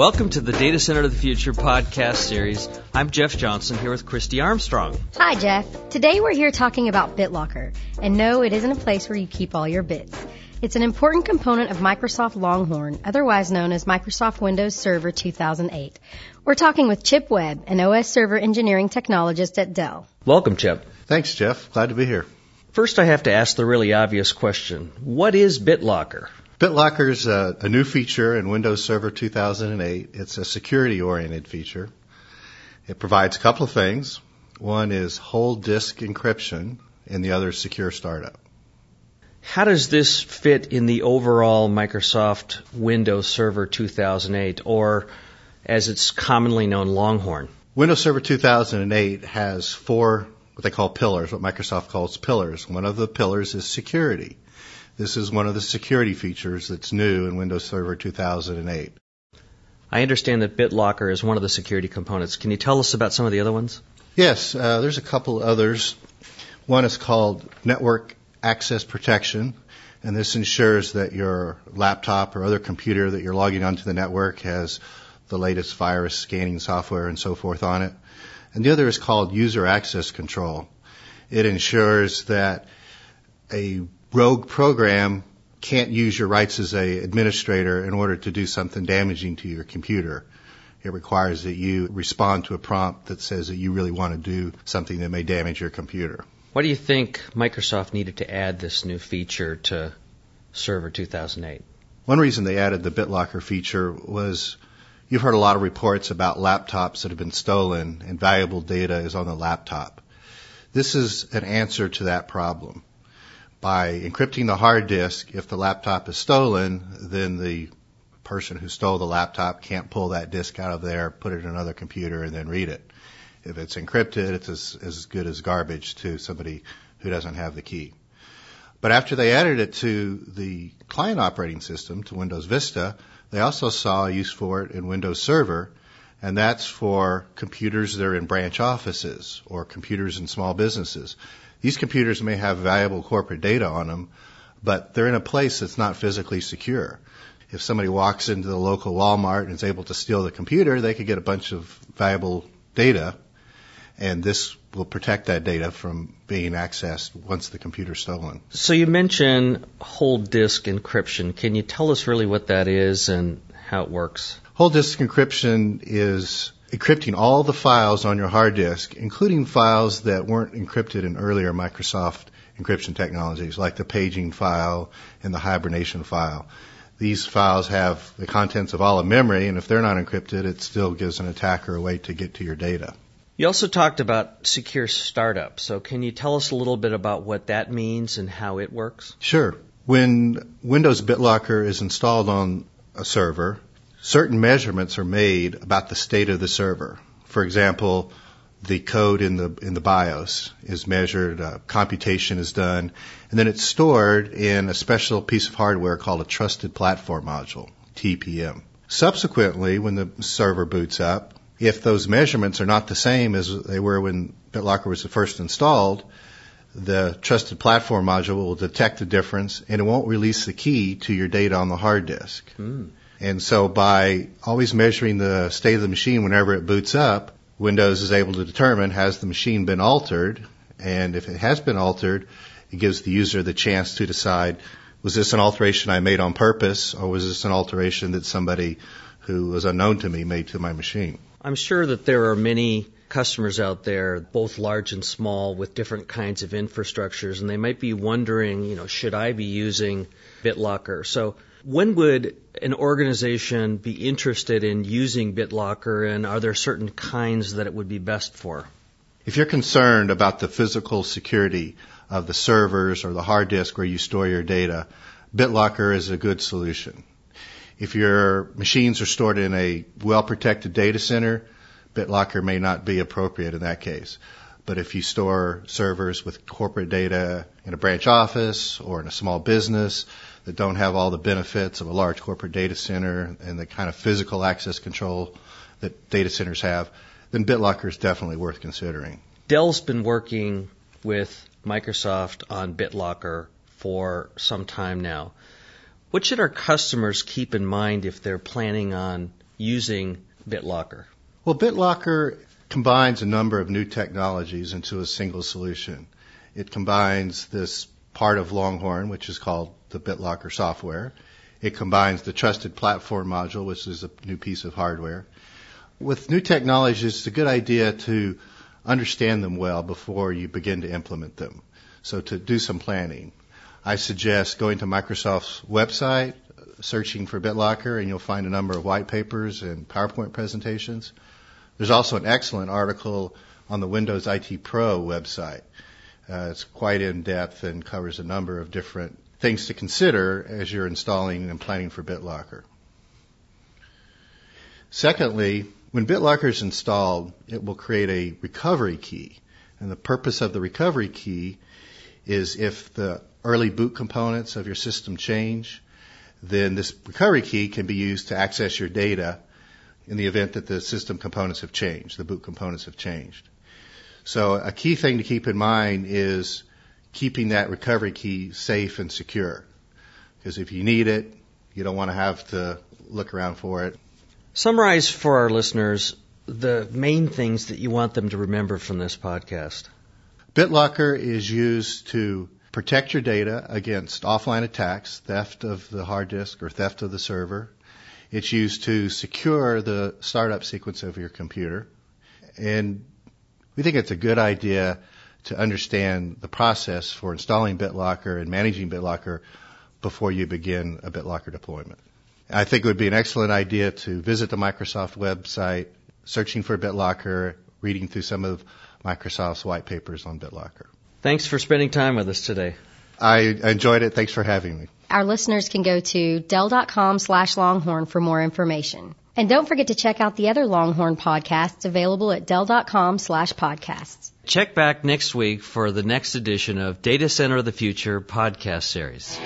Welcome to the Data Center of the Future podcast series. I'm Jeff Johnson here with Christy Armstrong. Hi, Jeff. Today we're here talking about BitLocker. And no, it isn't a place where you keep all your bits. It's an important component of Microsoft Longhorn, otherwise known as Microsoft Windows Server 2008. We're talking with Chip Webb, an OS server engineering technologist at Dell. Welcome, Chip. Thanks, Jeff. Glad to be here. First, I have to ask the really obvious question What is BitLocker? BitLocker is a, a new feature in Windows Server 2008. It's a security oriented feature. It provides a couple of things. One is whole disk encryption, and the other is secure startup. How does this fit in the overall Microsoft Windows Server 2008, or as it's commonly known, Longhorn? Windows Server 2008 has four what they call pillars, what Microsoft calls pillars. One of the pillars is security. This is one of the security features that's new in Windows Server 2008. I understand that BitLocker is one of the security components. Can you tell us about some of the other ones? Yes, uh, there's a couple others. One is called Network Access Protection, and this ensures that your laptop or other computer that you're logging onto the network has the latest virus scanning software and so forth on it. And the other is called User Access Control. It ensures that a rogue program can't use your rights as a administrator in order to do something damaging to your computer. It requires that you respond to a prompt that says that you really want to do something that may damage your computer. Why do you think Microsoft needed to add this new feature to Server 2008? One reason they added the BitLocker feature was you've heard a lot of reports about laptops that have been stolen and valuable data is on the laptop. This is an answer to that problem by encrypting the hard disk, if the laptop is stolen, then the person who stole the laptop can't pull that disk out of there, put it in another computer, and then read it. If it's encrypted, it's as, as good as garbage to somebody who doesn't have the key. But after they added it to the client operating system, to Windows Vista, they also saw a use for it in Windows Server, and that's for computers that are in branch offices or computers in small businesses. These computers may have valuable corporate data on them, but they're in a place that's not physically secure. If somebody walks into the local Walmart and is able to steal the computer, they could get a bunch of valuable data, and this will protect that data from being accessed once the computer's stolen. So you mentioned whole disk encryption. Can you tell us really what that is and how it works? Whole disk encryption is encrypting all the files on your hard disk, including files that weren't encrypted in earlier Microsoft encryption technologies, like the paging file and the hibernation file. These files have the contents of all of memory, and if they're not encrypted, it still gives an attacker a way to get to your data. You also talked about secure startup. So can you tell us a little bit about what that means and how it works? Sure. When Windows BitLocker is installed on a server, certain measurements are made about the state of the server. For example, the code in the in the BIOS is measured, uh, computation is done, and then it's stored in a special piece of hardware called a Trusted Platform Module (TPM). Subsequently, when the server boots up, if those measurements are not the same as they were when BitLocker was first installed, the Trusted Platform Module will detect the difference and it won't release the key to your data on the hard disk. Mm. And so by always measuring the state of the machine whenever it boots up, Windows is able to determine has the machine been altered, and if it has been altered, it gives the user the chance to decide was this an alteration I made on purpose, or was this an alteration that somebody who was unknown to me made to my machine? I'm sure that there are many customers out there, both large and small, with different kinds of infrastructures, and they might be wondering, you know, should I be using BitLocker? So when would an organization be interested in using BitLocker, and are there certain kinds that it would be best for? If you're concerned about the physical security of the servers or the hard disk where you store your data, BitLocker is a good solution. If your machines are stored in a well protected data center, BitLocker may not be appropriate in that case. But if you store servers with corporate data in a branch office or in a small business, that don't have all the benefits of a large corporate data center and the kind of physical access control that data centers have, then BitLocker is definitely worth considering. Dell's been working with Microsoft on BitLocker for some time now. What should our customers keep in mind if they're planning on using BitLocker? Well, BitLocker combines a number of new technologies into a single solution. It combines this part of Longhorn, which is called the BitLocker software. It combines the Trusted Platform module, which is a new piece of hardware. With new technologies, it's a good idea to understand them well before you begin to implement them. So to do some planning, I suggest going to Microsoft's website, searching for BitLocker, and you'll find a number of white papers and PowerPoint presentations. There's also an excellent article on the Windows IT Pro website. Uh, it's quite in depth and covers a number of different things to consider as you're installing and planning for BitLocker. Secondly, when BitLocker is installed, it will create a recovery key. And the purpose of the recovery key is if the early boot components of your system change, then this recovery key can be used to access your data in the event that the system components have changed, the boot components have changed. So a key thing to keep in mind is keeping that recovery key safe and secure. Because if you need it, you don't want to have to look around for it. Summarize for our listeners the main things that you want them to remember from this podcast. BitLocker is used to protect your data against offline attacks, theft of the hard disk or theft of the server. It's used to secure the startup sequence of your computer. And we think it's a good idea to understand the process for installing BitLocker and managing BitLocker before you begin a BitLocker deployment. I think it would be an excellent idea to visit the Microsoft website, searching for BitLocker, reading through some of Microsoft's white papers on BitLocker. Thanks for spending time with us today. I enjoyed it. Thanks for having me. Our listeners can go to Dell.com slash Longhorn for more information. And don't forget to check out the other Longhorn podcasts available at Dell.com slash podcasts. Check back next week for the next edition of Data Center of the Future podcast series.